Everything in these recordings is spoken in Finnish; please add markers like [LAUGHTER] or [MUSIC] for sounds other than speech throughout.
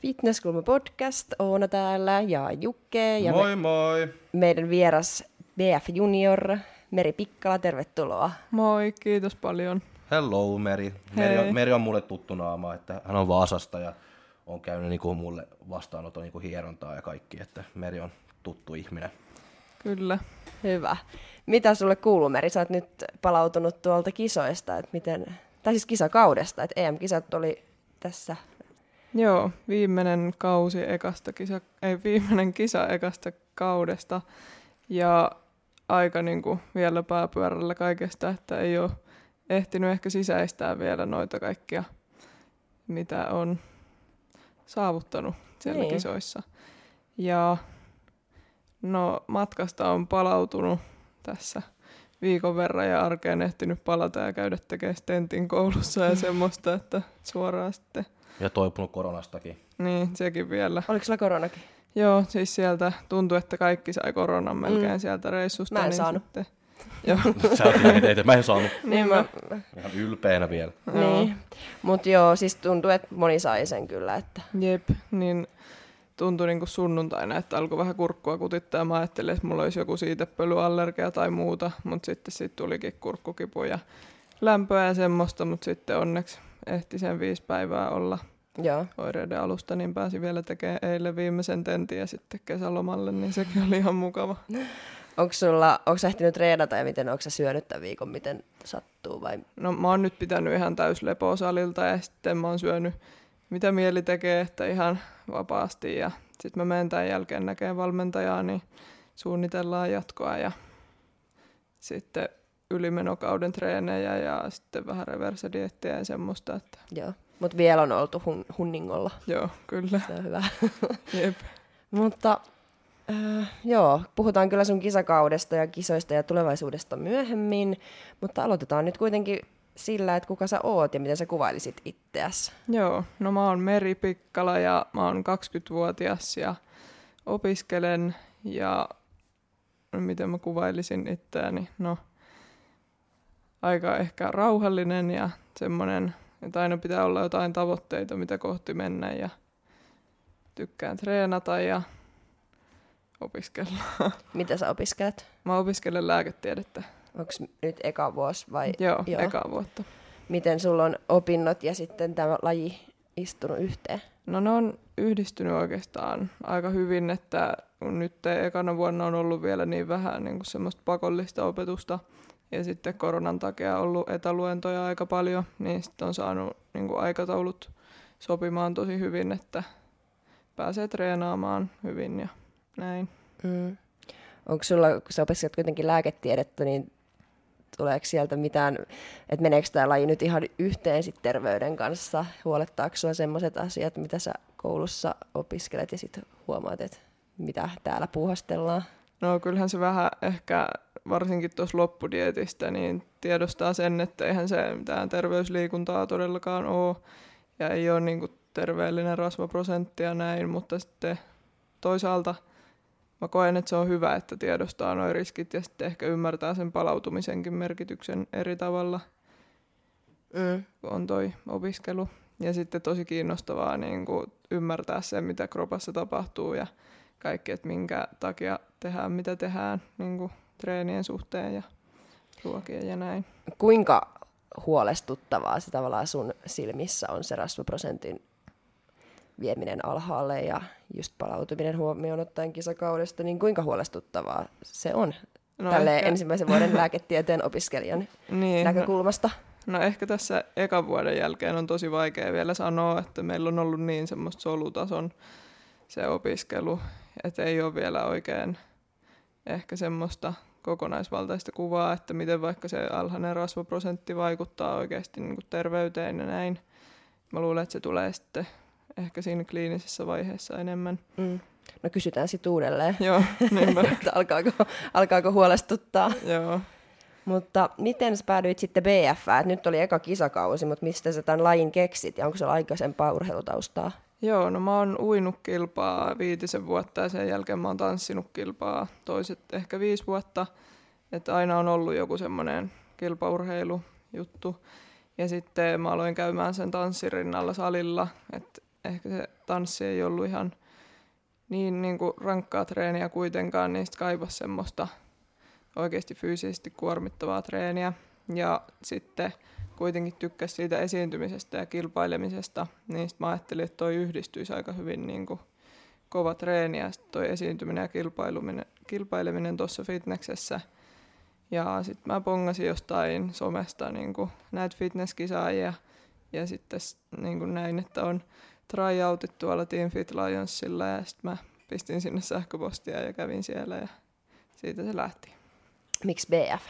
Fitnesskulma podcast, Oona täällä ja Jukke ja Moi moi! meidän vieras BF Junior, Meri Pikkala, tervetuloa. Moi, kiitos paljon. Hello Meri. Meri on, Meri on mulle tuttu naama, että hän on Vaasasta ja on käynyt niin kuin mulle vastaanoton niin kuin hierontaa ja kaikki, että Meri on tuttu ihminen. Kyllä. Hyvä. Mitä sulle kuuluu, Meri? Sä oot nyt palautunut tuolta kisoista, että miten, tai siis kisakaudesta, että EM-kisat oli tässä. Joo, viimeinen kausi ekasta kisa, ei viimeinen kisa ekasta kaudesta ja aika niin kuin vielä pääpyörällä kaikesta, että ei ole ehtinyt ehkä sisäistää vielä noita kaikkia, mitä on saavuttanut siellä Niin. kisoissa. Ja no matkasta on palautunut tässä viikon verran ja arkeen ehtinyt palata ja käydä tekemään stentin koulussa ja [LAUGHS] semmoista, että suoraan sitten, Ja toipunut koronastakin. niin sekin vielä. Oliko sulla koronakin? Joo, siis sieltä tuntui, että kaikki sai koronan melkein Mm. sieltä reissusta. Mä en niin saanut. Sitten, joo, [LAUGHS] Sä oot mä en saanut Niin, mä, ihan ylpeänä vielä. niin. Mutta joo, siis tuntuu, että moni sai sen kyllä. Että. jep, niin tuntui niin kuin sunnuntaina, että alkoi vähän kurkkua kutittaa. Mä ajattelin, että mulla olisi joku siitepölyallergia tai muuta, mutta sitten siitä tulikin kurkkukipu ja lämpöä ja semmoista, mutta sitten onneksi ehti sen viisi päivää olla Joo. oireiden alusta, niin pääsi vielä tekemään eilen viimeisen tentin ja sitten kesälomalle, niin sekin oli ihan mukava. Onko sulla, onko sä ehtinyt treenata ja miten, onko sä syönyt tämän viikon, miten sattuu vai? No mä oon nyt pitänyt ihan täyslepoa salilta ja sitten mä oon syönyt mitä mieli tekee, että ihan vapaasti ja sitten mä menen tämän jälkeen näkemään valmentajaa, niin suunnitellaan jatkoa ja sitten ylimenokauden treenejä ja sitten vähän reversediettiä ja semmoista, että Joo. Mutta vielä on oltu hun, hunningolla. joo, kyllä, Se on hyvä. [LAUGHS] jep. Mutta äh, joo, puhutaan kyllä sun kisakaudesta ja kisoista ja tulevaisuudesta myöhemmin, mutta aloitetaan nyt kuitenkin sillä, että kuka sä oot ja miten sä kuvailisit itseäsi. Joo, no mä oon Meri Pikkala ja mä oon 20-vuotias ja opiskelen ja no, miten mä kuvailisin itseäni, no aika ehkä rauhallinen ja semmoinen, että aina pitää olla jotain tavoitteita, mitä kohti mennä ja tykkään treenata ja opiskella. [LAUGHS] Mitä sä opiskelet? Mä opiskelen lääketiedettä. Onko nyt eka vuosi vai Joo, Joo. eka vuotta. miten sulla on opinnot ja sitten tämä laji istunut yhteen? No ne on yhdistynyt oikeastaan aika hyvin, että kun nyt ekana vuonna on ollut vielä niin vähän niin kuin semmoista pakollista opetusta ja sitten koronan takia ollut etäluentoja aika paljon, niin sitten on saanut niin kuin aikataulut sopimaan tosi hyvin, että pääsee treenaamaan hyvin ja näin. Mm. Onko sulla, kun sä opiskelet kuitenkin lääketiedettä, niin tuleeko sieltä mitään, että meneekö tämä laji nyt ihan yhteen sit terveyden kanssa? Huolettaako sua sellaiset asiat, mitä sä koulussa opiskelet ja sitten huomaat, että mitä täällä puuhastellaan? No kyllähän se vähän ehkä varsinkin tuossa loppudietistä, niin tiedostaa sen, että eihän se mitään terveysliikuntaa todellakaan ole ja ei ole niin terveellinen rasvaprosentti ja näin, mutta sitten toisaalta mä koen, että se on hyvä, että tiedostaa nuo riskit ja sitten ehkä ymmärtää sen palautumisenkin merkityksen eri tavalla, Mm. kun on toi opiskelu. Ja sitten tosi kiinnostavaa niin kuin ymmärtää sen, mitä kropassa tapahtuu ja kaikki, että minkä takia tehdään, mitä tehdään niin kuin treenien suhteen ja ruokien ja näin. Kuinka huolestuttavaa se tavallaan sun silmissä on se rasvaprosentin vieminen alhaalle ja just palautuminen huomioon ottaen kisakaudesta, niin kuinka huolestuttavaa se on no tälle ensimmäisen vuoden [LAUGHS] lääketieteen opiskelijan niin, no, näkökulmasta? no ehkä tässä ekan vuoden jälkeen on tosi vaikea vielä sanoa, että meillä on ollut niin semmoista solutason se opiskelu, että ei ole vielä oikein ehkä semmoista kokonaisvaltaista kuvaa, että miten vaikka se alhainen rasvaprosentti vaikuttaa oikeasti niin kuin terveyteen ja näin. Mä luulen, että se tulee sitten ehkä siinä kliinisessä vaiheessa enemmän. Mm. No kysytään sitten uudelleen, [LAUGHS] Joo, niinpä. [LAUGHS] että alkaako, alkaako huolestuttaa. Joo. Mutta miten sä päädyit sitten BF? Et nyt oli eka kisakausi, mutta mistä sä tämän lajin keksit ja onko se aikaisempaa urheilutaustaa? Joo, no mä oon uinut kilpaa viitisen vuotta ja sen jälkeen mä oon tanssinut kilpaa toiset ehkä viisi vuotta. Että aina on ollut joku semmoinen kilpaurheilujuttu. Ja sitten mä aloin käymään sen tanssin rinnalla salilla, että ehkä se tanssi ei ollut ihan niin, niin kuin rankkaa treeniä kuitenkaan, niin sitten kaivasi semmoista oikeasti fyysisesti kuormittavaa treeniä. Ja sitten kuitenkin tykkäsi siitä esiintymisestä ja kilpailemisesta, niin sitten mä ajattelin, että toi yhdistyisi aika hyvin niin kuin kova treeni ja sitten toi esiintyminen ja kilpaileminen, kilpaileminen tuossa fitneksessä. Ja sitten mä pongasin jostain somesta niin kuin näitä fitnesskisaajia ja sitten niin kuin näin, että on tryoutit tuolla Team Fit Lionsilla ja sitten mä pistin sinne sähköpostia ja kävin siellä ja siitä se lähti. Miksi BF?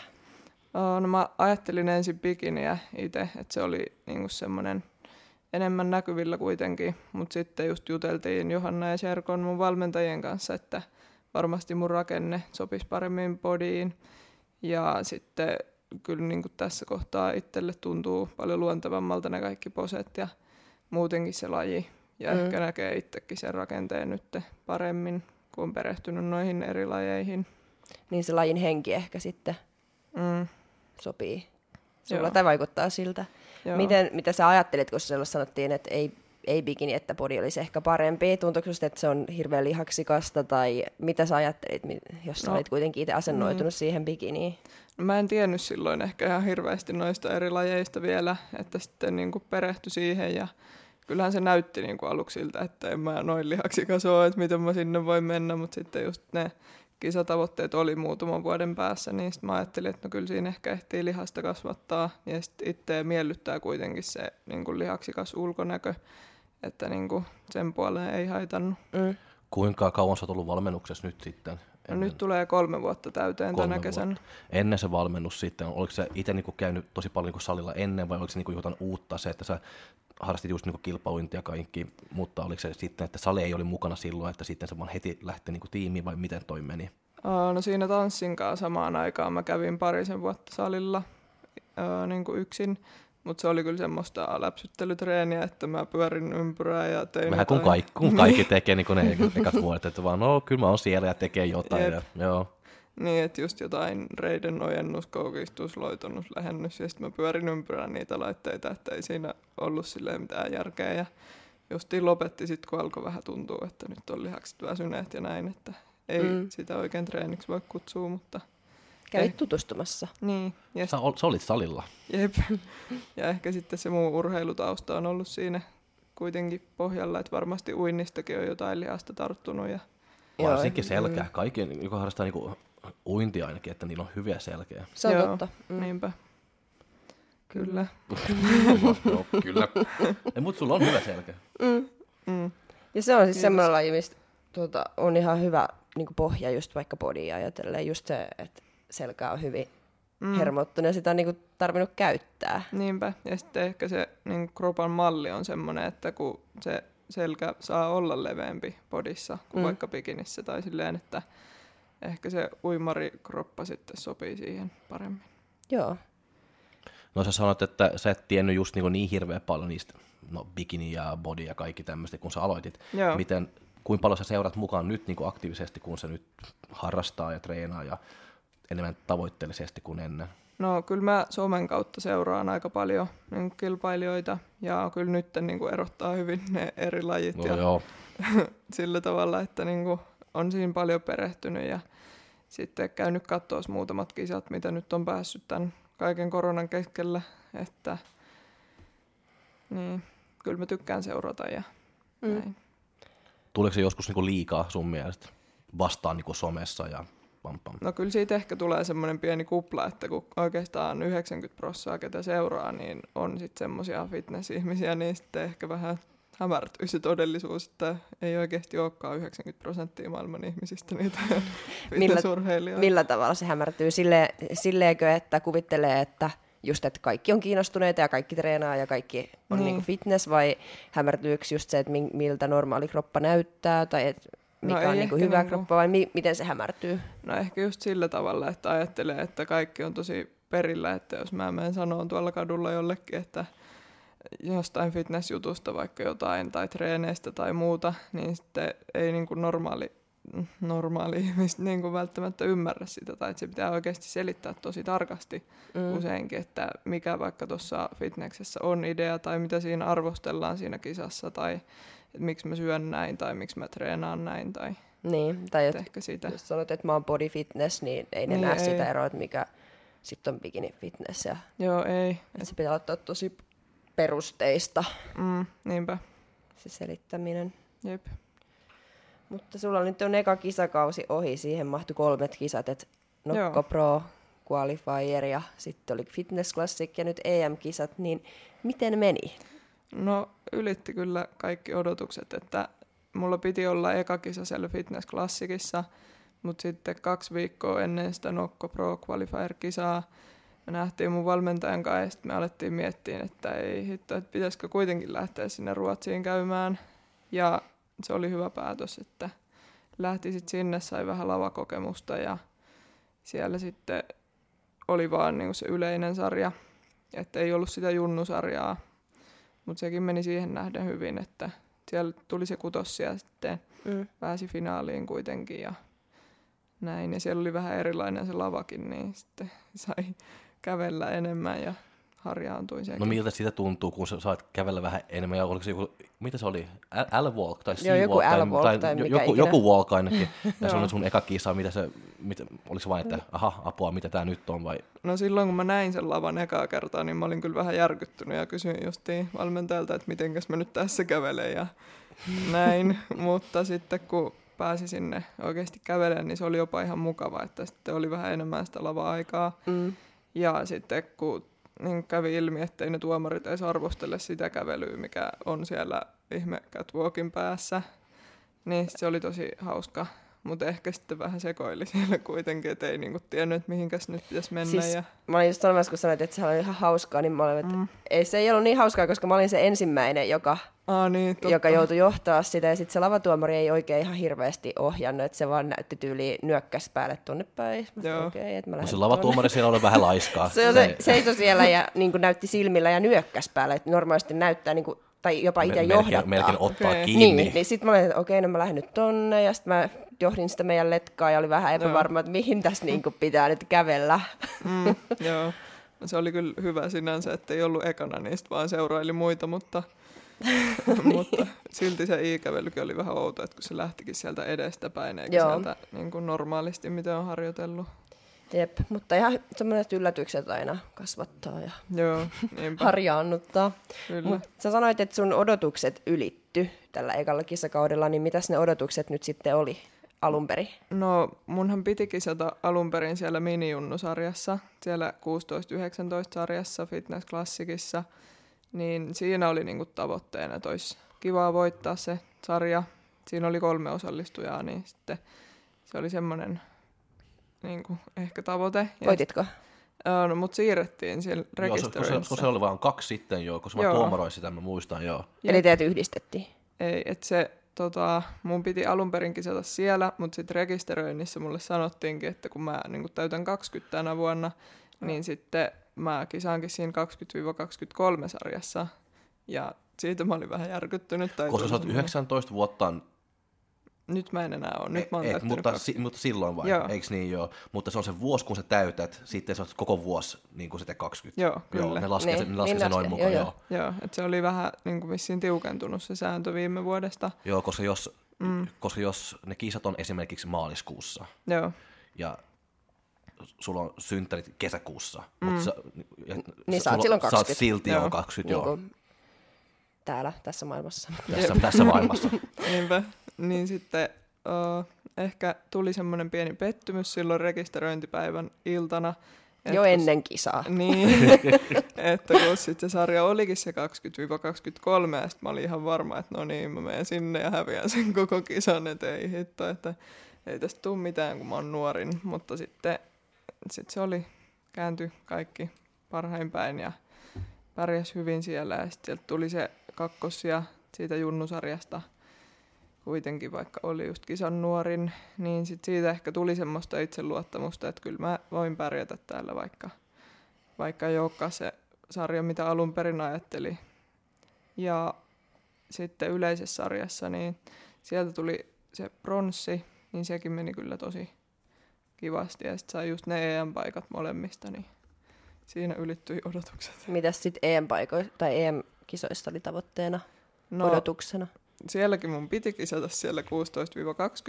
No mä ajattelin ensin bikiniä itse, että se oli niinku semmoinen enemmän näkyvillä kuitenkin, mutta sitten just juteltiin Johanna ja Serkon mun valmentajien kanssa, että varmasti mun rakenne sopisi paremmin bodiin. Ja sitten kyllä niin kuin tässä kohtaa itselle tuntuu paljon luontevammalta ne kaikki poset ja muutenkin se laji. Ja mm. ehkä näkee itsekin sen rakenteen nyt paremmin, kun on perehtynyt noihin eri lajeihin. Niin se lajin henki ehkä sitten mm. sopii sulla Joo. tai vaikuttaa siltä. Joo. Miten, mitä sä ajattelit, kun sulla sanottiin, että ei, ei bikini, että body olisi ehkä parempi? Tuntuuko sinusta, että se on hirveän lihaksikasta tai mitä sä ajattelit, jos sä no. olit kuitenkin itse asennoitunut mm. siihen bikiniin? No, mä en tiennyt silloin ehkä ihan hirveästi noista eri lajeista vielä, että sitten niin kuin perehtyi siihen ja kyllähän se näytti niin kuin aluksi siltä, että en mä noin lihaksikas ole, että miten mä sinne voi mennä, mutta sitten just ne kisatavoitteet oli muutaman vuoden päässä, niin sitten mä ajattelin, että no kyllä siinä ehkä ehtii lihasta kasvattaa, ja sitten itse miellyttää kuitenkin se niin kuin lihaksikas ulkonäkö, että niin kuin sen puoleen ei haitannut. Mm. Kuinka kauan sä oot ollut valmennuksessa nyt sitten? No nyt tulee kolme vuotta täyteen kolme tänä kesänä. Vuotta. Ennen se valmennus sitten, oliko se itse niinku käynyt tosi paljon niinku salilla ennen vai oliko se niinku jotain uutta se, että sä harrastit just niinku kilpauintia kaikki, mutta oliko se sitten, että sali ei oli mukana silloin, että sitten se vaan heti lähti niinku tiimiin vai miten toi meni? no siinä tanssin kanssa samaan aikaan mä kävin parisen vuotta salilla niin kuin yksin, mutta se oli kyllä semmoista läpsyttelytreeniä, että mä pyörin ympyrää ja tein Vähän kuin kaikki, kun kaikki [LAUGHS] tekee niin kuin ne ekat vuodet, että vaan no kyllä mä oon siellä ja tekee jotain. Ja, joo. Niin, että just jotain reiden ojennus, koukistus, loitonnus, lähennys, ja sitten mä pyörin ympyrään niitä laitteita, että ei siinä ollut silleen mitään järkeä. Ja justiin lopetti sitten, kun alkoi vähän tuntua, että nyt on lihakset väsyneet ja näin, että ei mm. sitä oikein treeniksi voi kutsua, mutta... Kävit eh, tutustumassa. Niin. Ja sä, ol, sä olit salilla. Jep. Ja ehkä sitten se muu urheilutausta on ollut siinä kuitenkin pohjalla, että varmasti uinnistakin on jotain lihasta tarttunut. Ja... Varsinkin selkä. Mm. Kaikki, joka harrastaa niinku uinti ainakin, että niillä on hyviä selkeä. Se on Joo, totta. Mm. Niinpä. Kyllä. Joo, kyllä. Mutta sulla on hyvä selkeä. Mm. Mm. Ja se on siis semmoinen laji, mistä tuota, on ihan hyvä niin pohja just vaikka bodia ajatellen. Just se, että selkä on hyvin mm. hermottunut ja sitä on niin kuin, tarvinnut käyttää. Niinpä. Ja sitten ehkä se niin kropan malli on semmoinen, että kun se selkä saa olla leveämpi podissa kuin mm. vaikka bikinissä tai silleen, että ehkä se uimarikroppa sitten sopii siihen paremmin. Joo. No sä sanoit, että sä et tiennyt just niin, niin hirveän paljon niistä no, bikini ja body ja kaikki tämmöistä, kun sä aloitit. Joo. Miten, kuinka paljon sä seurat mukaan nyt niin kuin aktiivisesti, kun sä nyt harrastaa ja treenaa ja enemmän tavoitteellisesti kuin ennen? No kyllä mä somen kautta seuraan aika paljon niin kilpailijoita ja kyllä nyt niin kuin erottaa hyvin ne eri lajit. No, ja joo. [LAUGHS] sillä tavalla, että niin kuin on siinä paljon perehtynyt ja sitten käynyt katsoa muutamat kisat, mitä nyt on päässyt tämän kaiken koronan keskellä, että niin, kyllä mä tykkään seurata ja mm. näin. Tuleeko se joskus niinku liikaa sun mielestä vastaan niinku somessa ja pam, pam? No kyllä siitä ehkä tulee semmoinen pieni kupla, että kun oikeastaan 90 prosenttia, ketä seuraa, niin on sitten semmoisia fitness-ihmisiä, niin sitten ehkä vähän hämärtyy se todellisuus, että ei oikeasti olekaan 90 prosenttia maailman ihmisistä niitä [LAUGHS] millä, millä tavalla se hämärtyy? Sille, silleenkö, että kuvittelee, että just, että kaikki on kiinnostuneita ja kaikki treenaa ja kaikki on niin. Niin fitness, vai hämärtyykö just se, että miltä normaali kroppa näyttää, tai et mikä no on niin hyvä niinku... kroppa, vai mi- miten se hämärtyy? No ehkä just sillä tavalla, että ajattelee, että kaikki on tosi perillä, että jos mä menen sanoon tuolla kadulla jollekin, että jostain fitnessjutusta vaikka jotain tai treeneistä tai muuta, niin sitten ei niin kuin normaali, normaali ihmistä niin kuin välttämättä ymmärrä sitä, tai että se pitää oikeasti selittää tosi tarkasti mm. useinkin, että mikä vaikka tuossa fitnessessä on idea, tai mitä siinä arvostellaan siinä kisassa, tai miksi mä syön näin, tai miksi mä treenaan näin, tai niin, tai et, ehkä sitä. jos sanot, että mä oon body fitness, niin ei ne niin, näe ei. sitä eroa, että mikä sitten on bikini fitness. Ja, Joo, ei. Että se pitää ottaa tosi perusteista. Mm, niinpä. Se selittäminen. Jep. Mutta sulla nyt on eka kisakausi ohi, siihen mahtui kolmet kisat, että Nokko Joo. Pro, Qualifier ja sitten oli Fitness Classic ja nyt EM-kisat, niin miten meni? No ylitti kyllä kaikki odotukset, että mulla piti olla eka kisa siellä Fitness Classicissa, mutta sitten kaksi viikkoa ennen sitä Nokko Pro Qualifier-kisaa me nähtiin mun valmentajan kanssa ja sitten me alettiin miettiä, että ei hitto, että pitäisikö kuitenkin lähteä sinne Ruotsiin käymään. Ja se oli hyvä päätös, että lähti sitten sinne, sai vähän lavakokemusta ja siellä sitten oli vaan niinku se yleinen sarja, että ei ollut sitä junnusarjaa, mutta sekin meni siihen nähden hyvin, että siellä tuli se kutossia ja sitten mm. pääsi finaaliin kuitenkin ja näin. Ja siellä oli vähän erilainen se lavakin, niin sitten sai kävellä enemmän ja harjaantui sekin. No miltä siitä tuntuu, kun sä saat kävellä vähän enemmän, ja oliko se joku, mitä se oli, L-walk tai Joo, joku L-walk tai, tai mikä joku, joku walk ainakin, [LAUGHS] ja se on sun eka kisa, mitä se, mitä, oliko se vain, että aha, apua, mitä tämä nyt on vai? No silloin, kun mä näin sen lavan ekaa kertaa, niin mä olin kyllä vähän järkyttynyt ja kysyin justiin valmentajalta, että mitenkäs mä nyt tässä kävelen ja [LAUGHS] näin, mutta sitten kun pääsi sinne oikeasti kävelemään, niin se oli jopa ihan mukava, että sitten oli vähän enemmän sitä lava-aikaa. Mm. Ja sitten kun niin kävi ilmi, ettei ne tuomarit edes arvostele sitä kävelyä, mikä on siellä ihme catwalkin päässä, niin se oli tosi hauska. Mutta ehkä sitten vähän sekoili [LAUGHS] siellä kuitenkin, että ei niinku tiennyt, että mihinkäs nyt pitäisi mennä. Siis, ja... Mä olin just sanomassa, kun sanoit, että se oli ihan hauskaa, niin mä olin, että mm. ei, se ei ollut niin hauskaa, koska mä olin se ensimmäinen, joka, Aa, niin, joka joutui johtaa sitä. Ja sitten se lavatuomari ei oikein ihan hirveästi ohjannut, että se vaan näytti tyyli nyökkäs päälle tunne päin. Joo. Okay, että mä no se lavatuomari siellä oli vähän laiskaa. [LAUGHS] se, se seisoi siellä ja niin kuin näytti silmillä ja nyökkäs päälle. Että normaalisti näyttää niin kuin tai jopa itse Me, johdattaa. Melkein ottaa okay. kiinni. Niin, niin sitten mä olin, että okei, okay, no mä lähden nyt tonne, ja sitten mä johdin sitä meidän letkaa ja oli vähän epävarma, että mihin tässä niinku pitää nyt kävellä. Mm, [LAUGHS] joo, no, se oli kyllä hyvä sinänsä, että ei ollut ekana niistä, vaan seuraili muita, mutta, niin. [LAUGHS] mutta silti se i-kävelykin oli vähän outo, että kun se lähtikin sieltä edestä päin, eikä Joo. sieltä niin kuin normaalisti, mitä on harjoitellut. Jep, mutta ihan semmoiset yllätykset aina kasvattaa ja Joo, harjaannuttaa. Mut sä sanoit, että sun odotukset ylitty tällä ekalla kisakaudella, niin mitäs ne odotukset nyt sitten oli? alun perin? No munhan piti kisata alun perin siellä minijunnusarjassa, siellä 16-19-sarjassa Fitness Classicissa, niin siinä oli niinku tavoitteena, että olisi kivaa voittaa se sarja. Siinä oli kolme osallistujaa, niin sitten se oli semmoinen niinku, ehkä tavoite. Voititko? No, mutta siirrettiin siellä rekisteröinnissä. Joo, se, se oli vaan kaksi sitten jo, koska mä tuomaroin sitä, mä muistan joo. Eli teet yhdistettiin? Ei, että se tota, mun piti alun perin kisata siellä, mutta sitten rekisteröinnissä mulle sanottiinkin, että kun mä niin kun täytän 20 tänä vuonna, no. niin sitten mä kisaankin siinä 20-23 sarjassa. Ja siitä mä olin vähän järkyttynyt. Tai Koska sä oot 19 vuotta nyt mä en enää ole, nyt mä oon et, mutta, si, mutta silloin vai, joo. eikö niin joo? Mutta se on se vuosi, kun sä täytät, sitten se on koko vuosi niin kuin sitten 20. Joo, kyllä. Joo, ne laskee, niin, se, ne laskee niin sen noin mukaan, joo. Joo, joo että se oli vähän niin kuin vissiin tiukentunut se sääntö viime vuodesta. Joo, koska jos, mm. koska jos ne kisat on esimerkiksi maaliskuussa, joo. ja sulla on synttärit kesäkuussa, mm. mutta sä, ja, niin sä, oot silloin 20. Sä oot silti joo. jo 20, niin joo. Täällä, tässä maailmassa. Tässä, tässä maailmassa. [LAUGHS] Niinpä niin sitten uh, ehkä tuli semmoinen pieni pettymys silloin rekisteröintipäivän iltana. Jo ennen kisaa. Niin, [LAUGHS] että kun sitten se sarja olikin se 20-23, ja sitten mä olin ihan varma, että no niin, mä menen sinne ja häviän sen koko kisan, että ei hitto, että ei tästä tule mitään, kun mä oon nuorin. Mutta sitten sit se oli, kääntyi kaikki parhain päin ja pärjäs hyvin siellä. Ja sitten tuli se kakkosia siitä junnusarjasta – kuitenkin, vaikka oli just kisan nuorin, niin sit siitä ehkä tuli semmoista itseluottamusta, että kyllä mä voin pärjätä täällä, vaikka, vaikka ei olekaan se sarja, mitä alun perin ajatteli Ja sitten yleisessä sarjassa, niin sieltä tuli se pronssi, niin sekin meni kyllä tosi kivasti. Ja sitten sai just ne EM-paikat molemmista, niin siinä ylittyi odotukset. Mitäs sitten EM-paikoista tai EM-kisoista oli tavoitteena, no, odotuksena? Sielläkin mun piti kisata siellä 16-20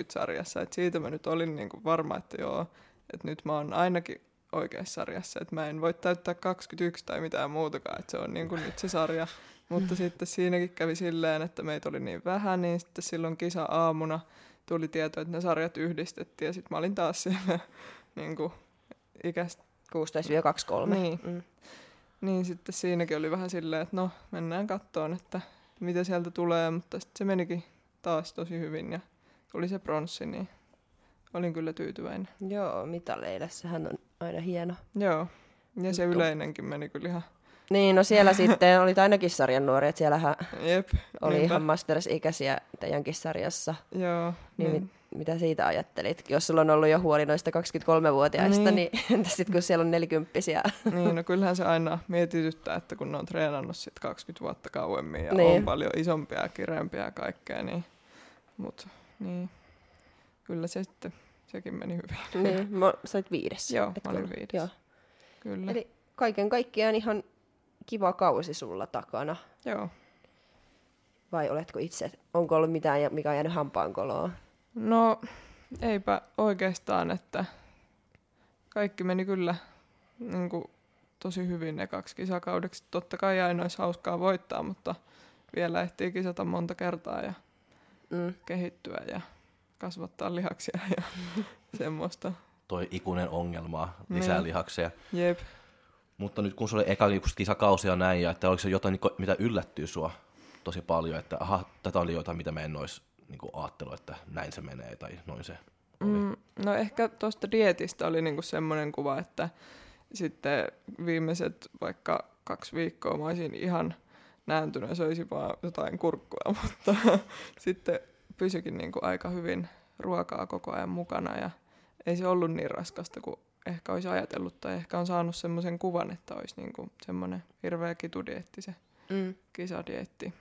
sarjassa, että siitä mä nyt olin niinku varma, että joo, että nyt mä oon ainakin oikeassa sarjassa, että mä en voi täyttää 21 tai mitään muutakaan, että se on niin kuin nyt se sarja. Mutta [LAUGHS] sitten siinäkin kävi silleen, että meitä oli niin vähän, niin sitten silloin kisa-aamuna tuli tieto, että ne sarjat yhdistettiin ja sitten mä olin taas siellä [LAUGHS] niin kuin ikästä 16-23. Niin. Mm. niin sitten siinäkin oli vähän silleen, että no mennään kattoon, että mitä sieltä tulee, mutta sitten se menikin taas tosi hyvin ja tuli se pronssi, niin olin kyllä tyytyväinen. Joo, mitaleille, sehän on aina hieno. Joo, ja se yleinenkin meni kyllä ihan... Niin, no siellä sitten [LAUGHS] oli ainakin sarjan nuoria, että siellähän Jep, oli niinpä. ihan Masters-ikäisiä teidänkin sarjassa. Joo. Niin, niin. Mit, mitä siitä ajattelit? Jos sulla on ollut jo huoli noista 23-vuotiaista, niin, niin [LAUGHS] entä sitten kun siellä on nelikymppisiä? [LAUGHS] Niin, no kyllähän se aina mietityttää, että kun ne on treenannut sit 20 vuotta kauemmin ja niin. on paljon isompia ja kireempiä ja kaikkea, niin, mut, niin kyllä se sitten sekin meni hyvin. [LAUGHS] Niin, mä sait viides. Joo, mä olin viides. Joo. Kyllä. Eli kaiken kaikkiaan ihan kiva kausi sulla takana. Joo. Vai oletko itse, onko ollut mitään, mikä on jäänyt hampaankoloon? No, eipä oikeastaan, että kaikki meni kyllä niin kuin, tosi hyvin ne kaksi kisakaudeksi. Totta kai aina olisi hauskaa voittaa, mutta vielä ehtii kisata monta kertaa ja mm. kehittyä ja kasvattaa lihaksia ja [LAUGHS] semmoista. Toi ikuinen ongelma, lisää niin. lihaksia. Jep. Mutta nyt kun se oli eka kisakausi ja näin, ja että oliko se jotain, mitä yllättyy sua tosi paljon, että aha, tätä oli jotain, mitä me en olisi niin ajatellut, että näin se menee tai noin se oli. Mm, no ehkä tuosta dietistä oli niin semmoinen kuva, että sitten viimeiset vaikka kaksi viikkoa mä olisin ihan nääntynyt ja söisin vaan jotain kurkkua, [LAUGHS] mutta sitten pysyikin niin kuin aika hyvin ruokaa koko ajan mukana ja ei se ollut niin raskasta kuin ehkä olisi ajatellut tai ehkä on saanut semmoisen kuvan, että olisi niin kuin semmoinen hirveä kitudietti se mm. kisadietti.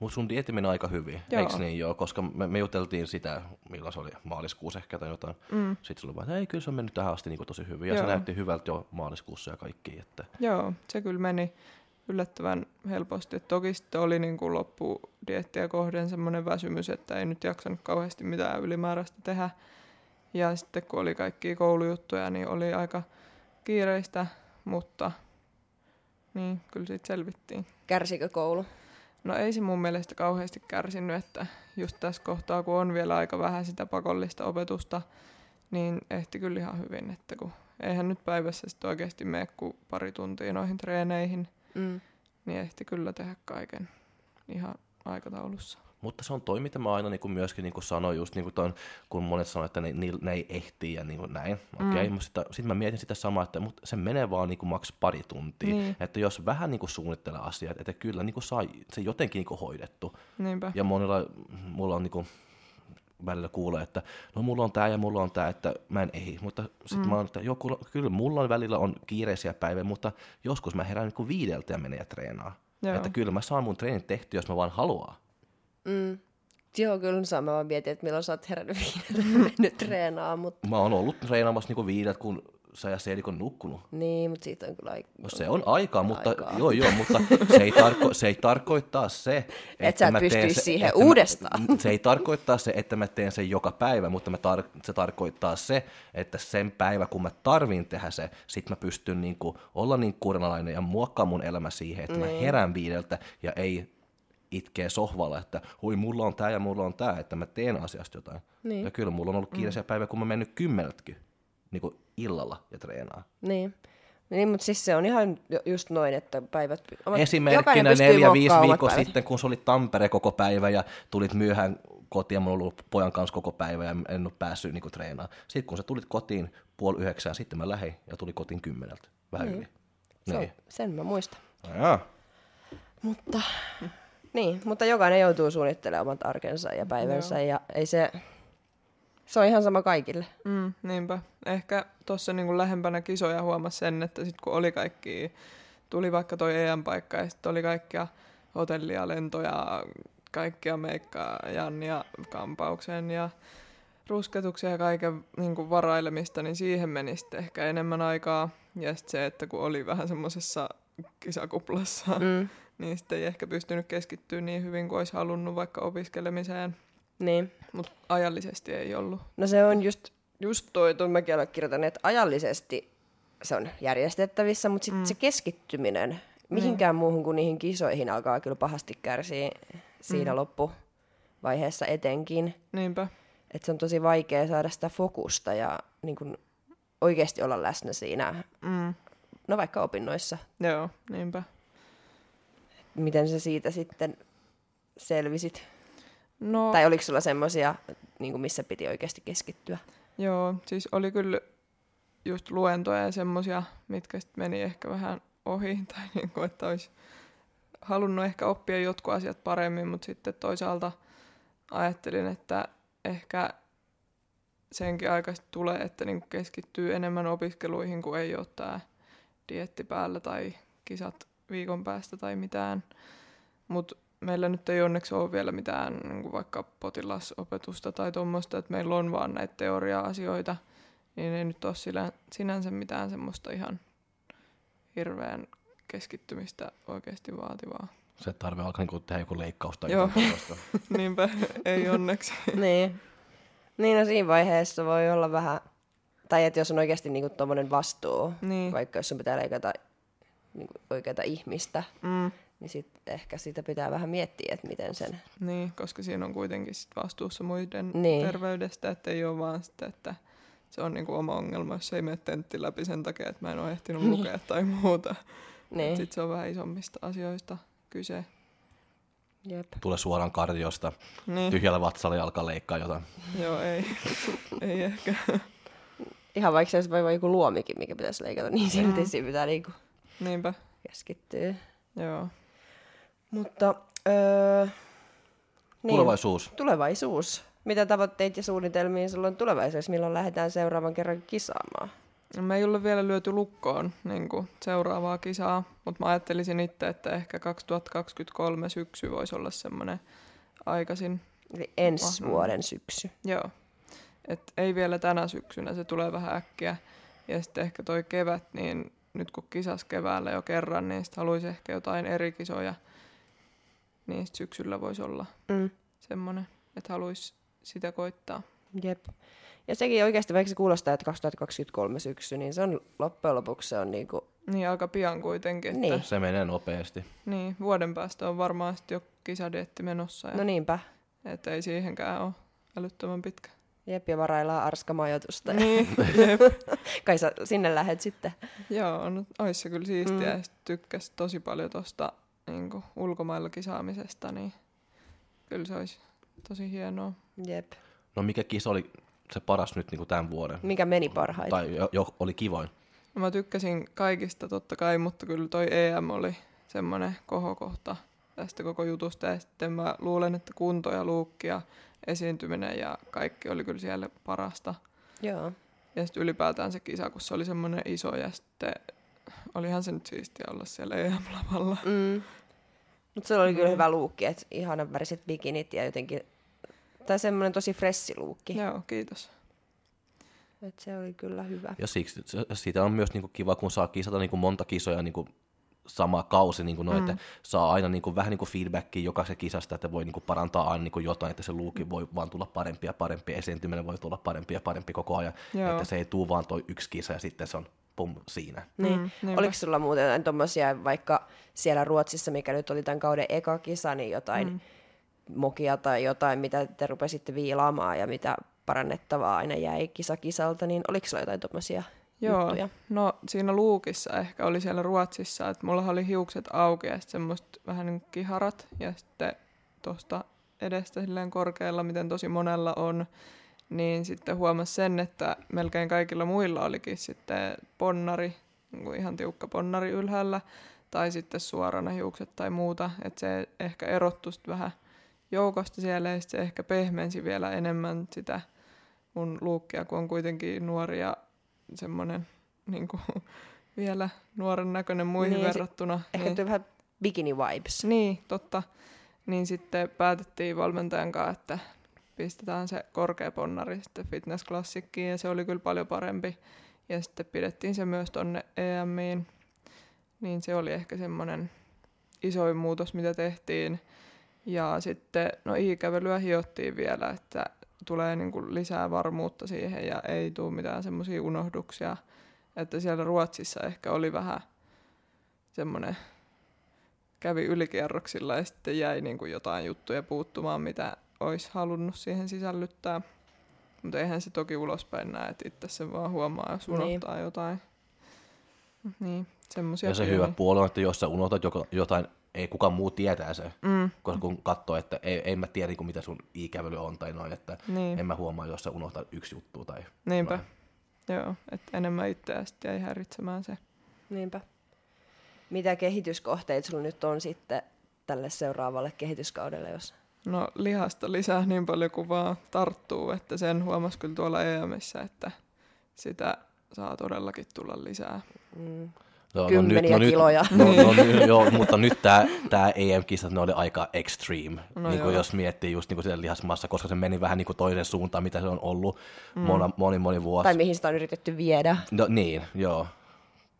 Mutta sun dietti meni aika hyvin, joo. eikö niin joo? Koska me, me juteltiin sitä, milloin se oli, maaliskuussa ehkä tai jotain. Mm. Sitten sulla vaan, että ei, kyllä se on mennyt tähän asti niin tosi hyvin. Ja joo. se näytti hyvältä jo maaliskuussa ja kaikki. Että... Joo, se kyllä meni yllättävän helposti. Et toki sitten oli niin kuin loppudiettiä kohden semmoinen väsymys, että ei nyt jaksanut kauheasti mitään ylimääräistä tehdä. Ja sitten kun oli kaikki koulujuttuja, niin oli aika kiireistä, mutta niin, kyllä siitä selvittiin. Kärsikö koulu? No ei se mun mielestä kauheasti kärsinyt, että just tässä kohtaa, kun on vielä aika vähän sitä pakollista opetusta, niin ehti kyllä ihan hyvin, että kun eihän nyt päivässä sitten oikeasti mene kuin pari tuntia noihin treeneihin, mm. niin ehti kyllä tehdä kaiken ihan aikataulussa. Mutta se on toi, mitä mä aina niin kuin myöskin niin kuin sanoin, just niin kuin ton, kun monet sanoo, että ne, ne, ne ei ehtii ja niin kuin näin. Okay? Mm. Sitten sit mä mietin sitä samaa, että mut se menee vaan niin kuin maks pari tuntia. Niin. Että jos vähän niin kuin suunnittelee asiat, että kyllä niin kuin saa se jotenkin niin kuin hoidettu. Niinpä. Ja monilla, mulla on niin kuin, välillä kuulee, että no mulla on tämä ja mulla on tämä, että mä en ehdi. Mutta sitten mm. mä oon, että joku, kyllä mulla on välillä on kiireisiä päiviä, mutta joskus mä herään niin kuin viideltä ja menee ja treenaa. Joo. Että kyllä mä saan mun treenit tehty, jos mä vaan haluaa. Mm. Joo, kyllä saa. Mä vaan mietin, että milloin sä oot herännyt [LAUGHS] viideltä mennyt treenaamaan. Mutta... Mä oon ollut treenaamassa niinku viideltä, kun sä ja Seedik on nukkunut. Niin, mutta siitä on kyllä aikaa. No se on aikaa, mutta, aikaa. Joo, joo, mutta se ei, tarko, se ei tarkoittaa se, että Et sä mä teen se, siihen uudestaan. Mä, se ei tarkoittaa se, että mä teen sen joka päivä, mutta mä tar, se tarkoittaa se, että sen päivä, kun mä tarvin tehdä se, sit mä pystyn niinku olla niin kurinalainen ja muokkaa mun elämä siihen, että niin. mä herään viideltä ja ei itkee sohvalla, että hui, mulla on tämä ja mulla on tämä, että mä teen asiasta jotain. Niin. Ja kyllä mulla on ollut kiireisiä mm. päivä, kun mä mennyt kymmeneltäkin niin kuin illalla ja treenaa. Niin. Niin, mutta siis se on ihan just noin, että päivät... Esimerkkinä neljä, viisi viikkoa sitten, kun se oli Tampere koko päivä ja tulit myöhään kotiin ja mulla on ollut pojan kanssa koko päivä ja en ole päässyt niin treenaamaan. Sitten kun sä tulit kotiin puoli yhdeksään, sitten mä lähdin ja tuli kotiin kymmeneltä, vähän niin. yli. Se niin. sen mä muistan. Ja. Mutta niin, mutta jokainen joutuu suunnittelemaan omat arkensa ja päivänsä Joo. ja ei se, se on ihan sama kaikille. Mm, niinpä. Ehkä tuossa niinku lähempänä kisoja huomasi sen, että sitten kun oli kaikki, tuli vaikka toi EM-paikka ja sitten oli kaikkia hotellia, lentoja, kaikkia meikkaa ja kampauksen ja rusketuksen ja kaiken niin kuin varailemista, niin siihen meni sitten ehkä enemmän aikaa. Ja sitten se, että kun oli vähän semmoisessa kisakuplassa, mm. niin sitten ei ehkä pystynyt keskittyä niin hyvin kuin olisi halunnut vaikka opiskelemiseen. Niin. Mutta ajallisesti ei ollut. No se on just, just toi, tuon mäkin olen kirjoittanut, että ajallisesti se on järjestettävissä, mutta sitten mm. se keskittyminen mihinkään niin. muuhun kuin niihin kisoihin alkaa kyllä pahasti kärsiä siinä mm. loppuvaiheessa etenkin. Niinpä. Että se on tosi vaikea saada sitä fokusta ja niin kun, oikeasti olla läsnä siinä, mm. no vaikka opinnoissa. Joo, niinpä. Miten sä siitä sitten selvisit? No, tai oliko sulla semmoisia, niin missä piti oikeasti keskittyä? Joo, siis oli kyllä just luentoja ja semmoisia, mitkä sitten meni ehkä vähän ohi, [LAUGHS] tai niin kuin, että olisi halunnut ehkä oppia jotkut asiat paremmin, mutta sitten toisaalta ajattelin, että ehkä senkin aikaisesti tulee, että niin keskittyy enemmän opiskeluihin, kun ei ole tämä dietti päällä tai kisat viikon päästä tai mitään. Mutta meillä nyt ei onneksi ole vielä mitään niin kuin vaikka potilasopetusta tai tuommoista, että meillä on vaan näitä teoria-asioita, niin ei nyt ole sillä, sinänsä mitään semmoista ihan hirveän keskittymistä oikeasti vaativaa. Se tarvii alkaa niin tehdä joku leikkaus tai Joo. [LAUGHS] Niinpä, ei onneksi. niin. Niin, no siinä vaiheessa voi olla vähän, tai että jos on oikeasti niinku tuommoinen vastuu, niin. vaikka jos sun pitää leikata niinku oikeata ihmistä, mm. Niin sitten ehkä sitä pitää vähän miettiä, että miten sen... Niin, koska siinä on kuitenkin sit vastuussa muiden niin. terveydestä, että ei ole vaan sitä, että se on niinku oma ongelma, jos ei mene tentti läpi sen takia, että mä en ole ehtinyt niin. lukea tai muuta. Niin. Sitten se on vähän isommista asioista kyse. Jep. Tule suoraan kardiosta, niin. tyhjällä vatsalla ja alkaa leikkaa jotain. Joo, ei. [LAUGHS] ei ehkä. Ihan vaikka se voi olla joku luomikin, mikä pitäisi leikata, niin silti mm. siinä pitää niinku Niinpä. keskittyä. Joo. Mutta öö, niin. tulevaisuus. Tulevaisuus. Mitä tavoitteita ja suunnitelmia sulla on tulevaisuudessa? Milloin lähdetään seuraavan kerran kisaamaan? Me ei ole vielä lyöty lukkoon niin kuin seuraavaa kisaa, mutta mä ajattelisin itse, että ehkä 2023 syksy voisi olla semmoinen aikaisin. Eli ensi Vahvan. vuoden syksy. Joo. Et ei vielä tänä syksynä, se tulee vähän äkkiä. Ja sitten ehkä toi kevät, niin nyt kun kisas keväällä jo kerran, niin sitten haluaisi ehkä jotain eri kisoja. Niin syksyllä voisi olla mm. semmoinen, että haluaisi sitä koittaa. Jep. Ja sekin oikeasti, vaikka se kuulostaa, että 2023 syksy, niin se on loppujen lopuksi se on niinku... Niin, aika pian kuitenkin. Että... Niin. Se menee nopeasti. Niin, vuoden päästä on varmaan sitten jo kisadietti menossa. Ja... No niinpä. Että ei siihenkään ole älyttömän pitkä. Jep, ja varaillaan arskamajoitusta. Niin, [LAUGHS] jep. Kai sä sinne lähet sitten. Joo, no, ois se kyllä siistiä. Mm. Ja tykkäs tosi paljon tuosta niin ulkomailla kisaamisesta, niin kyllä se olisi tosi hienoa. Jep. No mikä kisa oli se paras nyt niin kuin tämän vuoden? Mikä meni parhaiten? Tai jo, jo oli kivoin? No mä tykkäsin kaikista totta kai, mutta kyllä toi EM oli semmoinen kohokohta tästä koko jutusta. Ja sitten mä luulen, että kunto ja luukki ja esiintyminen ja kaikki oli kyllä siellä parasta. Joo. Ja sitten ylipäätään se kisa, kun se oli semmoinen iso ja sitten olihan se nyt siistiä olla siellä EM-lavalla. Mm. Mutta se oli kyllä mm. hyvä luukki, että ihanan väriset bikinit ja jotenkin tai semmoinen tosi fressi luukki. Joo, kiitos. Et se oli kyllä hyvä. Ja siksi, siitä on myös niinku kiva, kun saa kisata niinku monta kisoja niinku sama kausi, niin kuin no, mm. että saa aina niin kuin, vähän niin kuin feedbackia jokaisen kisasta, että voi niin kuin, parantaa aina niin kuin jotain, että se luuki voi vaan tulla parempi ja parempi, esiintyminen voi tulla parempi ja parempi koko ajan, Joo. että se ei tule vaan toi yksi kisa ja sitten se on pum siinä. Niin. Mm, Oliko sulla muuten jotain tuommoisia, vaikka siellä Ruotsissa, mikä nyt oli tämän kauden eka kisa, niin jotain mm mokia tai jotain, mitä te rupesitte viilaamaan ja mitä parannettavaa aina jäi kisakisalta, niin oliko sulla jotain tuommoisia Joo, juttuja? no siinä luukissa ehkä oli siellä Ruotsissa, että mulla oli hiukset auki ja sitten semmoista vähän niin kiharat ja sitten tuosta edestä silleen korkealla, miten tosi monella on, niin sitten huomasi sen, että melkein kaikilla muilla olikin sitten ponnari, niin kuin ihan tiukka ponnari ylhäällä, tai sitten suorana hiukset tai muuta, että se ehkä erottui vähän joukosta siellä ja se ehkä pehmensi vielä enemmän sitä mun luukkia, kun on kuitenkin nuori ja semmoinen niin kuin, [LAUGHS] vielä nuoren näköinen muihin niin, verrattuna. Ehkä niin. vähän Bikini Vibes. Niin, totta. Niin sitten päätettiin valmentajan kanssa, että pistetään se korkea ponnari sitten fitnessklassikkiin ja se oli kyllä paljon parempi. Ja sitten pidettiin se myös tonne EMiin. Niin se oli ehkä semmoinen isoin muutos, mitä tehtiin. Ja sitten no i-kävelyä hiottiin vielä, että tulee niin kuin lisää varmuutta siihen ja ei tule mitään semmoisia unohduksia. Että siellä Ruotsissa ehkä oli vähän semmoinen, kävi ylikierroksilla ja sitten jäi niin kuin jotain juttuja puuttumaan, mitä olisi halunnut siihen sisällyttää. Mutta eihän se toki ulospäin näe, että itse se vaan huomaa, jos unohtaa niin. jotain. Niin, semmosia ja se hyvä puoli on, että jos sä unohtat jotain, ei kukaan muu tietää se, mm. koska kun katsoo, että ei, ei mä tiedä niin mitä sun ikävely on tai noin, että niin. en mä huomaa, jos sä unohtat yksi juttu tai Niinpä. Noin. Joo, että enemmän itseä sitten jäi häiritsemään se. Niinpä. Mitä kehityskohteita sulla nyt on sitten tälle seuraavalle kehityskaudelle, jos No lihasta lisää niin paljon kuin vaan tarttuu, että sen huomasi kyllä tuolla EMissä, että sitä saa todellakin tulla lisää. Mm. No, Kymmeniä no, nyt, kiloja. No, no, [LAUGHS] no, joo, mutta nyt tämä tää EM-kisat, ne oli aika extreme, no niin kuin jos miettii just niin kuin lihasmassa, koska se meni vähän niin kuin toiseen suuntaan, mitä se on ollut mm. moni, moni, moni vuosi. Tai mihin sitä on yritetty viedä. No niin, joo.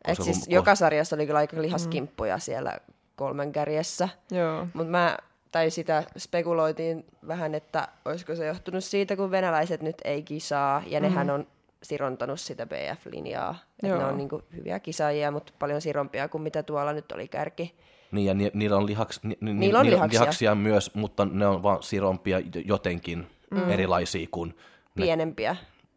Et siis kun, joka sarjassa oli kyllä aika lihaskimppuja mm. siellä kolmen kärjessä. Joo. Mutta mä tai sitä spekuloitiin vähän, että olisiko se johtunut siitä, kun venäläiset nyt ei kisaa, ja mm. nehän on sirontanut sitä BF-linjaa. Että ne on niin kuin hyviä kisaajia, mutta paljon sirompia kuin mitä tuolla nyt oli kärki. Niin, ja ni, niillä on, lihaks, ni, ni, niillä on lihaksia. lihaksia myös, mutta ne on vaan sirompia jotenkin mm. erilaisia kuin... Pienempiä.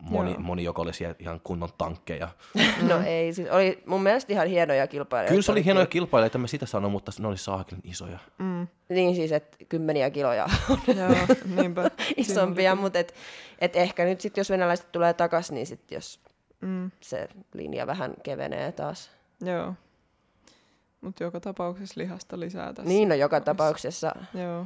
Moni, moni joka olisi ihan kunnon tankkeja. [LAUGHS] no ei, siis oli mun mielestä ihan hienoja kilpailijoita. Kyllä se oli hienoja kilpailijoita, mä sitä sanon, mutta ne oli saakin isoja. Mm. Niin siis, että kymmeniä kiloja [LAUGHS] Joo, niinpä. [LAUGHS] isompia, mutta et, et ehkä nyt sitten, jos venäläiset tulee takaisin, niin sitten jos mm. se linja vähän kevenee taas. Joo. Mutta joka tapauksessa lihasta lisää tässä. Niin, no joka tapauksessa. Joo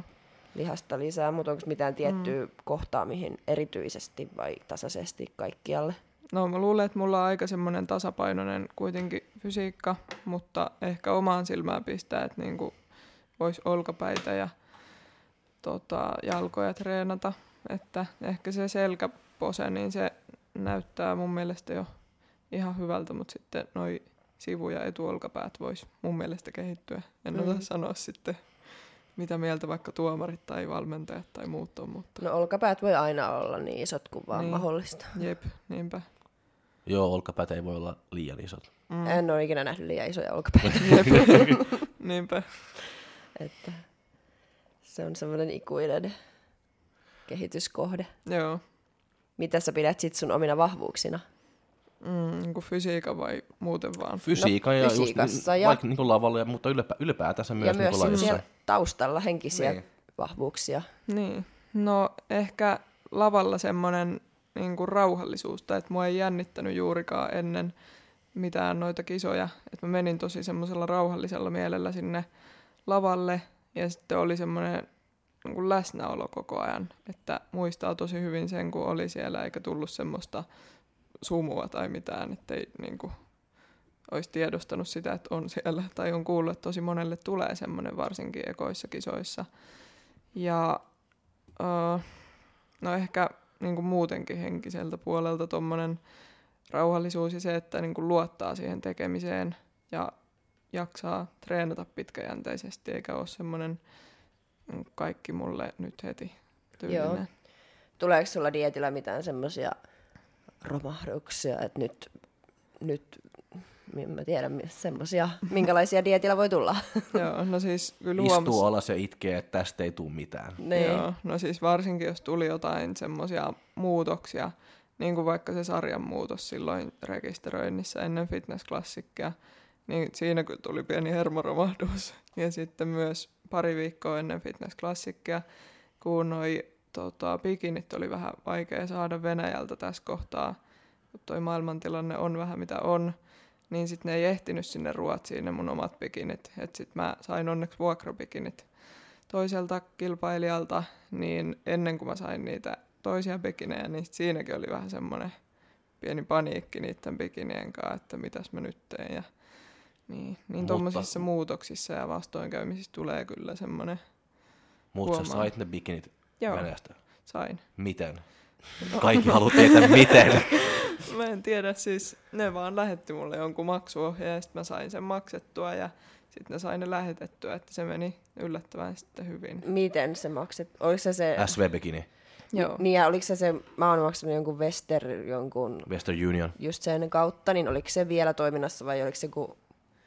lihasta lisää, mutta onko mitään tiettyä mm. kohtaa, mihin erityisesti vai tasaisesti kaikkialle? No mä luulen, että mulla on aika semmoinen tasapainoinen kuitenkin fysiikka, mutta ehkä omaan silmään pistää, että niinku voisi olkapäitä ja tota, jalkoja treenata. Että ehkä se selkäpose, niin se näyttää mun mielestä jo ihan hyvältä, mutta sitten noi sivu- ja etuolkapäät vois mun mielestä kehittyä. En mm. osaa sanoa sitten mitä mieltä vaikka tuomarit tai valmentajat tai muut on. Mutta... No olkapäät voi aina olla niin isot kuin vaan niin. mahdollista. Jep, niinpä. Joo, olkapäät ei voi olla liian isot. Mm. En ole ikinä nähnyt liian isoja olkapäitä. [LAUGHS] [LAUGHS] niinpä. Että se on semmoinen ikuinen kehityskohde. Joo. Mitä sä pidät sit sun omina vahvuuksina? Mm, niin kuin fysiikan vai muuten vaan? Fysiikan no, ja just, ja... vaikka niin lavalle, mutta ylipä, ylipäätänsä myös, ja myös niin siellä taustalla henkisiä niin. vahvuuksia. Niin. No ehkä lavalla semmoinen niin kuin rauhallisuus, tai että mua ei jännittänyt juurikaan ennen mitään noita kisoja. Että mä menin tosi semmoisella rauhallisella mielellä sinne lavalle, ja sitten oli semmoinen niin kuin läsnäolo koko ajan. Että muistaa tosi hyvin sen, kun oli siellä, eikä tullut semmoista sumua tai mitään, ettei niin kuin, olisi tiedostanut sitä, että on siellä, tai on kuullut, että tosi monelle tulee semmoinen varsinkin ekoissa kisoissa. Ja no ehkä niin kuin muutenkin henkiseltä puolelta tuommoinen rauhallisuus ja se, että niin kuin luottaa siihen tekemiseen ja jaksaa treenata pitkäjänteisesti, eikä ole semmoinen mm, kaikki mulle nyt heti tyylinen. Joo. Tuleeko sulla dietillä mitään semmoisia romahduksia, että nyt, nyt mä tiedän semmoisia, minkälaisia dietillä voi tulla. [LAUGHS] Joo, no siis kyllä Istuu huomas... alas ja itkee, että tästä ei tule mitään. Niin. Joo, no siis varsinkin jos tuli jotain semmoisia muutoksia, niin kuin vaikka se sarjan muutos silloin rekisteröinnissä ennen fitnessklassikkia, niin siinä kyllä tuli pieni hermoromahdus. Ja sitten myös pari viikkoa ennen fitnessklassikkia, kun noi tota, bikinit oli vähän vaikea saada Venäjältä tässä kohtaa, kun toi maailmantilanne on vähän mitä on, niin sitten ne ei ehtinyt sinne Ruotsiin ne mun omat bikinit. Että sitten mä sain onneksi vuokrabikinit toiselta kilpailijalta, niin ennen kuin mä sain niitä toisia bikinejä, niin siinäkin oli vähän semmoinen pieni paniikki niiden bikinien kanssa, että mitäs mä nyt teen. Ja Niin, niin tuommoisissa muutoksissa ja vastoinkäymisissä tulee kyllä semmoinen Mutta sä sait ne bikinit Joo, Venäjästä? sain. Miten? Kaikki haluaa tietää miten. [LAUGHS] mä en tiedä, siis ne vaan lähetti mulle jonkun maksuohjeen ja sitten mä sain sen maksettua ja sitten ne sai ne lähetettyä, että se meni yllättävän sitten hyvin. Miten se makset? Oliko se se... SV-bikini. Joo. Niin ja oliko se se, mä oon maksanut jonkun Wester, jonkun... Western Union. Just sen kautta, niin oliko se vielä toiminnassa vai oliko se kun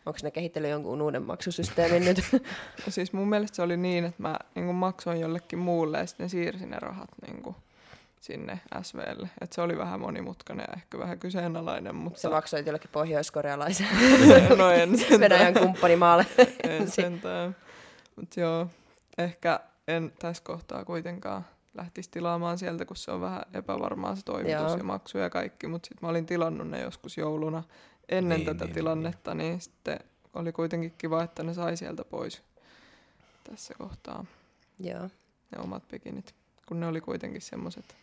Onko ne kehitellyt jonkun uuden maksusysteemin nyt? [LAUGHS] Siis mun mielestä se oli niin, että mä niin maksoin jollekin muulle ja sitten siirsin ne rahat niin kuin sinne SVlle. Et se oli vähän monimutkainen ja ehkä vähän kyseenalainen. Mutta... Sä maksoit jollekin pohjoiskorealaisen [LAUGHS] no en sentään. Venäjän kumppanimaalle. [LAUGHS] en sentään. Mutta joo, ehkä en tässä kohtaa kuitenkaan lähtisi tilaamaan sieltä, kun se on vähän epävarmaa se toimitus joo. ja maksu ja kaikki. Mutta sitten mä olin tilannut ne joskus jouluna ennen niin, tätä niin, tilannetta, niin, niin sitten oli kuitenkin kiva, että ne sai sieltä pois tässä kohtaa. Joo. Ne omat pikinit, kun ne oli kuitenkin semmoiset,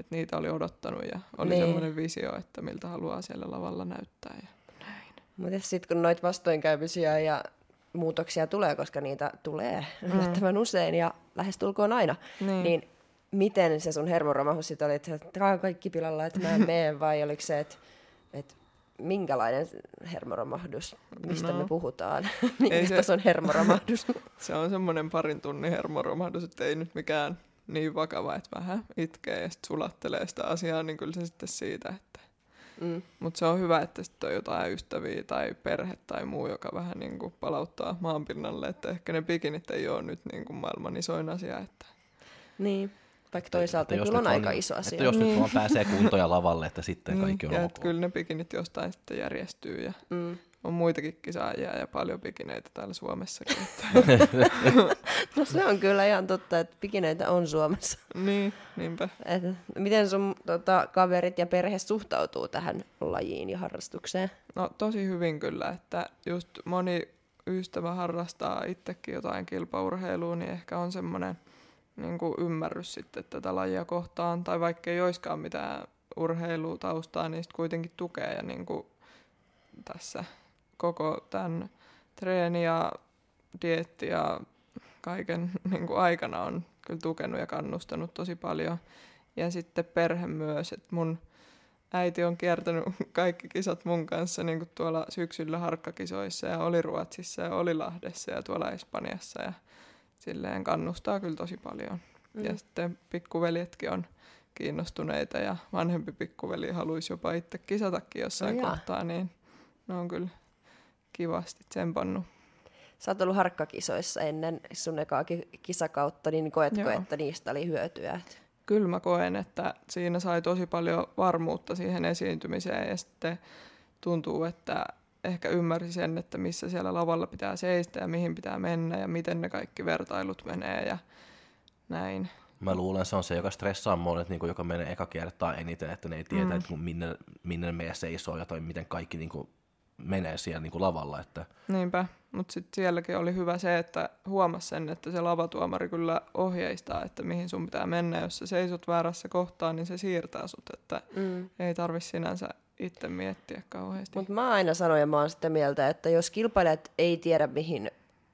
että niitä oli odottanut ja oli niin. semmoinen visio, että miltä haluaa siellä lavalla näyttää ja näin. Mutta sitten kun noita vastoinkäymisiä ja muutoksia tulee, koska niitä tulee [LAUGHS] mm. yllättävän usein ja lähestulkoon aina, niin, niin miten se sun hermoromahus sitten oli, että tämä on kaikki pilalla, että mä en [LAUGHS] mene, vai oliko se, että, että minkälainen hermoromahdus, mistä no, me puhutaan? [LAUGHS] Minkä se, tason hermoromahdus? [LAUGHS] se on semmoinen parin tunnin hermoromahdus, että ei nyt mikään niin vakava, että vähän itkee ja sitten sulattelee sitä asiaa, niin kyllä se sitten siitä, että Mm. Mutta se on hyvä, että sitten on jotain ystäviä tai perhe tai muu, joka vähän niin kuin palauttaa maanpinnalle, että ehkä ne bikinit ei ole nyt niin kuin maailman isoin asia. Että... Niin. Vaikka toisaalta että kyllä on, on aika iso asia. Että jos niin. nyt vaan pääsee kuntoja lavalle, että sitten niin. kaikki on ja ok. kyllä ne pikinit jostain sitten järjestyy ja mm. on muitakin kisaajia ja paljon pikineitä täällä Suomessakin. [LAUGHS] no se on kyllä ihan totta, että pikineitä on Suomessa. Niin, niinpä. Et miten sun tota, kaverit ja perhe suhtautuu tähän lajiin ja harrastukseen? No tosi hyvin kyllä, että just moni ystävä harrastaa itsekin jotain kilpaurheilua, niin ehkä on semmoinen – niin kuin ymmärrys sitten tätä lajia kohtaan, tai vaikka ei olisikaan mitään urheilutaustaa, niin sitten kuitenkin tukee ja niin kuin tässä koko tämän treeni ja dietti ja kaiken [LAUGHS] niin kuin aikana on kyllä tukenut ja kannustanut tosi paljon. Ja sitten perhe myös, että mun äiti on kiertänyt [LAUGHS] kaikki kisat mun kanssa niin kuin tuolla syksyllä harkkakisoissa ja oli Ruotsissa ja oli Lahdessa ja tuolla Espanjassa ja silleen kannustaa kyllä tosi paljon. Mm. Ja sitten pikkuveljetkin on kiinnostuneita ja vanhempi pikkuveli haluaisi jopa itse kisatakin jossain no kohtaa, niin ne on kyllä kivasti tsempannut. Sä oot ollut harkkakisoissa ennen sun ekaa kisakautta, niin koetko, Joo. että niistä oli hyötyä? Kyllä mä koen, että siinä sai tosi paljon varmuutta siihen esiintymiseen ja sitten tuntuu, että ehkä ymmärsi sen, että missä siellä lavalla pitää seistä ja mihin pitää mennä ja miten ne kaikki vertailut menee ja näin. Mä luulen, se on se, joka stressaa monet, niin kuin, joka menee eka kertaa eniten, että ne ei tiedä, mm. että minne, minne ne meidän seisoo ja tai miten kaikki niin kuin, menee siellä niin kuin, lavalla. Että... Niinpä, mutta sitten sielläkin oli hyvä se, että huomasi sen, että se lavatuomari kyllä ohjeistaa, että mihin sun pitää mennä. Jos sä seisot väärässä kohtaa, niin se siirtää sut, että mm. ei tarvi sinänsä itse miettiä kauheasti. Mutta mä aina sanon ja mä oon sitä mieltä, että jos kilpailijat ei tiedä, mihin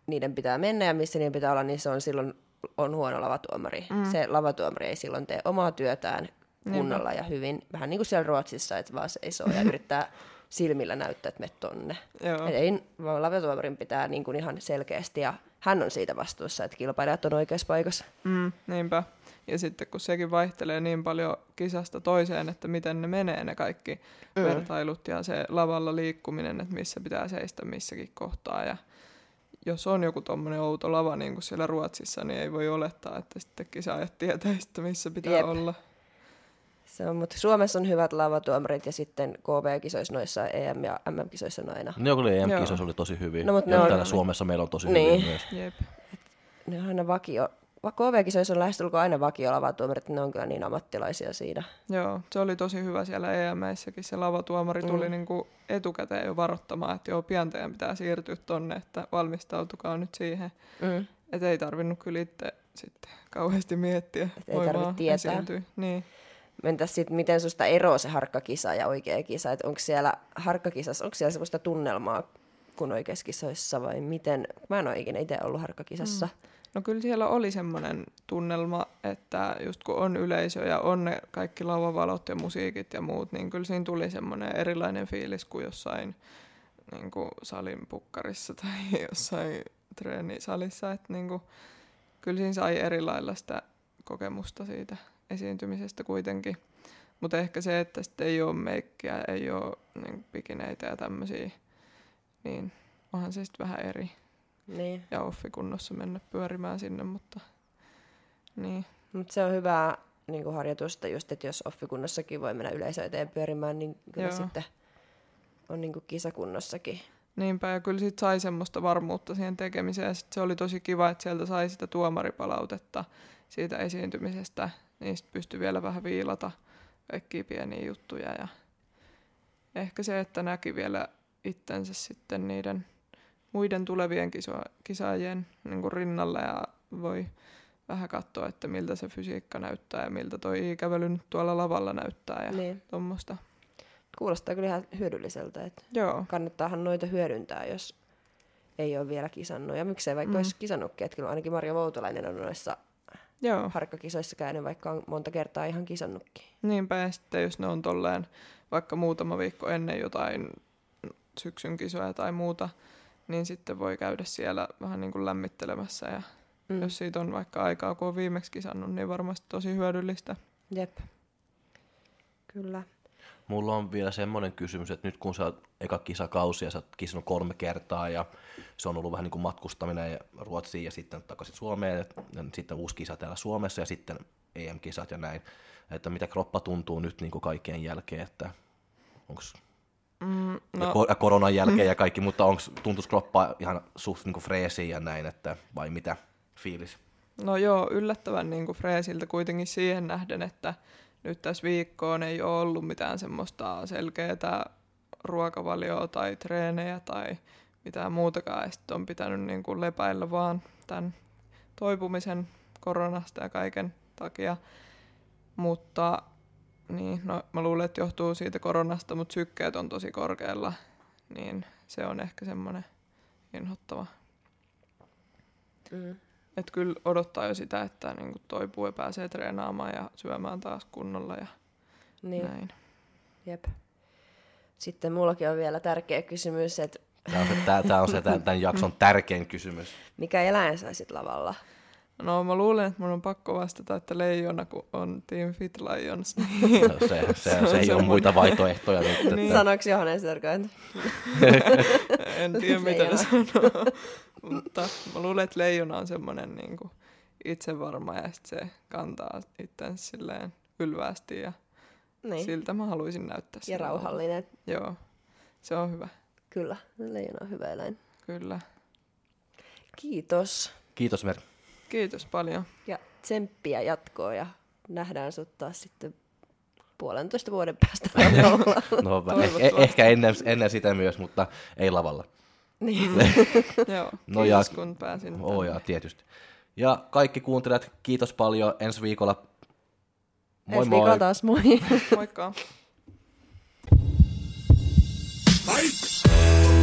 niiden pitää mennä ja missä niiden pitää olla, niin se on silloin on huono lavatuomari. Mm. Se lavatuomari ei silloin tee omaa työtään kunnolla Niinpä. ja hyvin. Vähän niin kuin siellä Ruotsissa, että vaan seisoo ja yrittää [LAUGHS] silmillä näyttää, että me tonne. Et ei, vaan lavatuomarin pitää niin kuin ihan selkeästi ja hän on siitä vastuussa, että kilpailijat on oikeassa paikassa. Mm, niinpä. Ja sitten kun sekin vaihtelee niin paljon kisasta toiseen, että miten ne menee ne kaikki mm. vertailut ja se lavalla liikkuminen, että missä pitää seistä missäkin kohtaa. Ja jos on joku tuommoinen outo lava niin kuin siellä Ruotsissa, niin ei voi olettaa, että sitten kisaajat tietäisivät, missä pitää Jep. olla. Se on, mutta Suomessa on hyvät lavatuomarit ja sitten KV-kisoissa noissa EM- ja MM-kisoissa on aina. Ne kyllä EM-kisoissa oli tosi hyvin. No, mutta ja täällä on... Suomessa meillä on tosi niin. hyvin myös. Jep. Et ne on aina vakio, KV-kisoissa on lähestulkoon aina vakiolava-tuomarit, ne on kyllä niin ammattilaisia siinä. Joo, se oli tosi hyvä siellä EM-issäkin. Se lavatuomari tuli mm. niin kuin etukäteen jo varoittamaan, että joo, pian teidän pitää siirtyä tonne, että valmistautukaa nyt siihen. Mm. Että ei tarvinnut kyllä itse sitten kauheasti miettiä. Et ei tarvitse tietää. Esiintyä. Niin. Mentäs sitten, miten susta eroaa se harkkakisa ja oikea kisa? Että onko siellä harkkakisassa, onko siellä sellaista tunnelmaa kunoikeskisoissa vai miten? Mä en ole ikinä itse ollut harkkakisassa. Mm. No kyllä siellä oli semmoinen tunnelma, että just kun on yleisö ja on ne kaikki lavavalot ja musiikit ja muut, niin kyllä siinä tuli semmoinen erilainen fiilis kuin jossain niin kuin salin pukkarissa tai [LAUGHS] jossain treenisalissa. Että niin kuin, kyllä siinä sai erilailla sitä kokemusta siitä esiintymisestä kuitenkin. Mutta ehkä se, että sitten ei ole meikkiä, ei ole niin pikineitä ja tämmöisiä, niin onhan se sitten vähän eri. Niin. Ja offikunnossa mennä pyörimään sinne, mutta niin. Mutta se on hyvää niin kuin harjoitusta just, että jos offikunnossakin voi mennä yleisö eteen pyörimään, niin kyllä Joo. sitten on niin kuin kisakunnossakin. Niinpä, ja kyllä sitten sai semmoista varmuutta siihen tekemiseen, sit se oli tosi kiva, että sieltä sai sitä tuomaripalautetta siitä esiintymisestä, niin sitten pystyi vielä vähän viilata kaikkia pieniä juttuja, ja ehkä se, että näki vielä itsensä sitten niiden muiden tulevien kiso- kisaajien niin kuin rinnalla ja voi vähän katsoa, että miltä se fysiikka näyttää ja miltä toi kävely nyt tuolla lavalla näyttää ja niin. tuommoista. Kuulostaa kyllä ihan hyödylliseltä, että Joo. kannattaahan noita hyödyntää, jos ei ole vielä kisannut. Ja miksei vaikka mm. olisi kisannutkin, että kyllä ainakin Marja Voutolainen on noissa Joo. harkkakisoissa käynyt, vaikka on monta kertaa ihan kisannutkin. Niinpä, ja sitten jos ne on tolleen vaikka muutama viikko ennen jotain syksyn kisoja tai muuta, niin sitten voi käydä siellä vähän niin kuin lämmittelemässä ja mm. jos siitä on vaikka aikaa, kun on viimeksi kisannut, niin varmasti tosi hyödyllistä. Jep, kyllä. Mulla on vielä semmoinen kysymys, että nyt kun sä oot eka kisakausi ja sä oot kisannut kolme kertaa ja se on ollut vähän niin kuin matkustaminen ja Ruotsiin ja sitten takaisin Suomeen ja sitten uusi kisa täällä Suomessa ja sitten EM-kisat ja näin, että mitä kroppa tuntuu nyt niin kuin kaikkien jälkeen, että onko Mm, no. ja koronan jälkeen ja kaikki, mutta onko tuntuisi kroppa ihan suht niin freesiin ja näin, että vai mitä fiilis? No joo, yllättävän niin kuin freesiltä kuitenkin siihen nähden, että nyt tässä viikkoon ei ole ollut mitään semmoista selkeää ruokavalioa tai treenejä tai mitään muutakaan. Sitten on pitänyt niin kuin lepäillä vaan tämän toipumisen koronasta ja kaiken takia. Mutta niin, no mä luulen, että johtuu siitä koronasta, mutta sykkeet on tosi korkealla, niin se on ehkä semmoinen inhottava. Mm. Että kyllä odottaa jo sitä, että niin toipuu ja pääsee treenaamaan ja syömään taas kunnolla ja niin. näin. Jep. Sitten mullakin on vielä tärkeä kysymys, että Tämä on se, tämä on se tämän jakson tärkein kysymys. Mikä eläin saisit lavalla? No mä luulen, että mun on pakko vastata, että leijona, kun on Team Fit Lions. Niin... No, se, se, se, se ei ole muita vaihtoehtoja nyt. Että... niin. Sanoiko Johannes Sörköint? [LAUGHS] en tiedä, mitä ne sanoo. Mutta mä luulen, että leijona on semmoinen niin kuin itsevarma ja sit se kantaa itsensä silleen ylvästi ja niin. siltä mä haluaisin näyttää. Ja rauhallinen. Joo, se on hyvä. Kyllä, leijona on hyvä eläin. Kyllä. Kiitos. Kiitos Mer. Kiitos paljon. Ja tsemppiä jatkoa ja nähdään sut taas sitten puolentoista vuoden päästä [LAUGHS] No eh- ehkä ennen, ennen sitä myös, mutta ei lavalla. Niin. [LAUGHS] Joo, no ja, kun pääsin. Oh, ja, tietysti. Ja kaikki kuuntelijat, kiitos paljon. Ensi viikolla Moi Ensi moi. taas, moi. [LAUGHS] Moikka. Fight!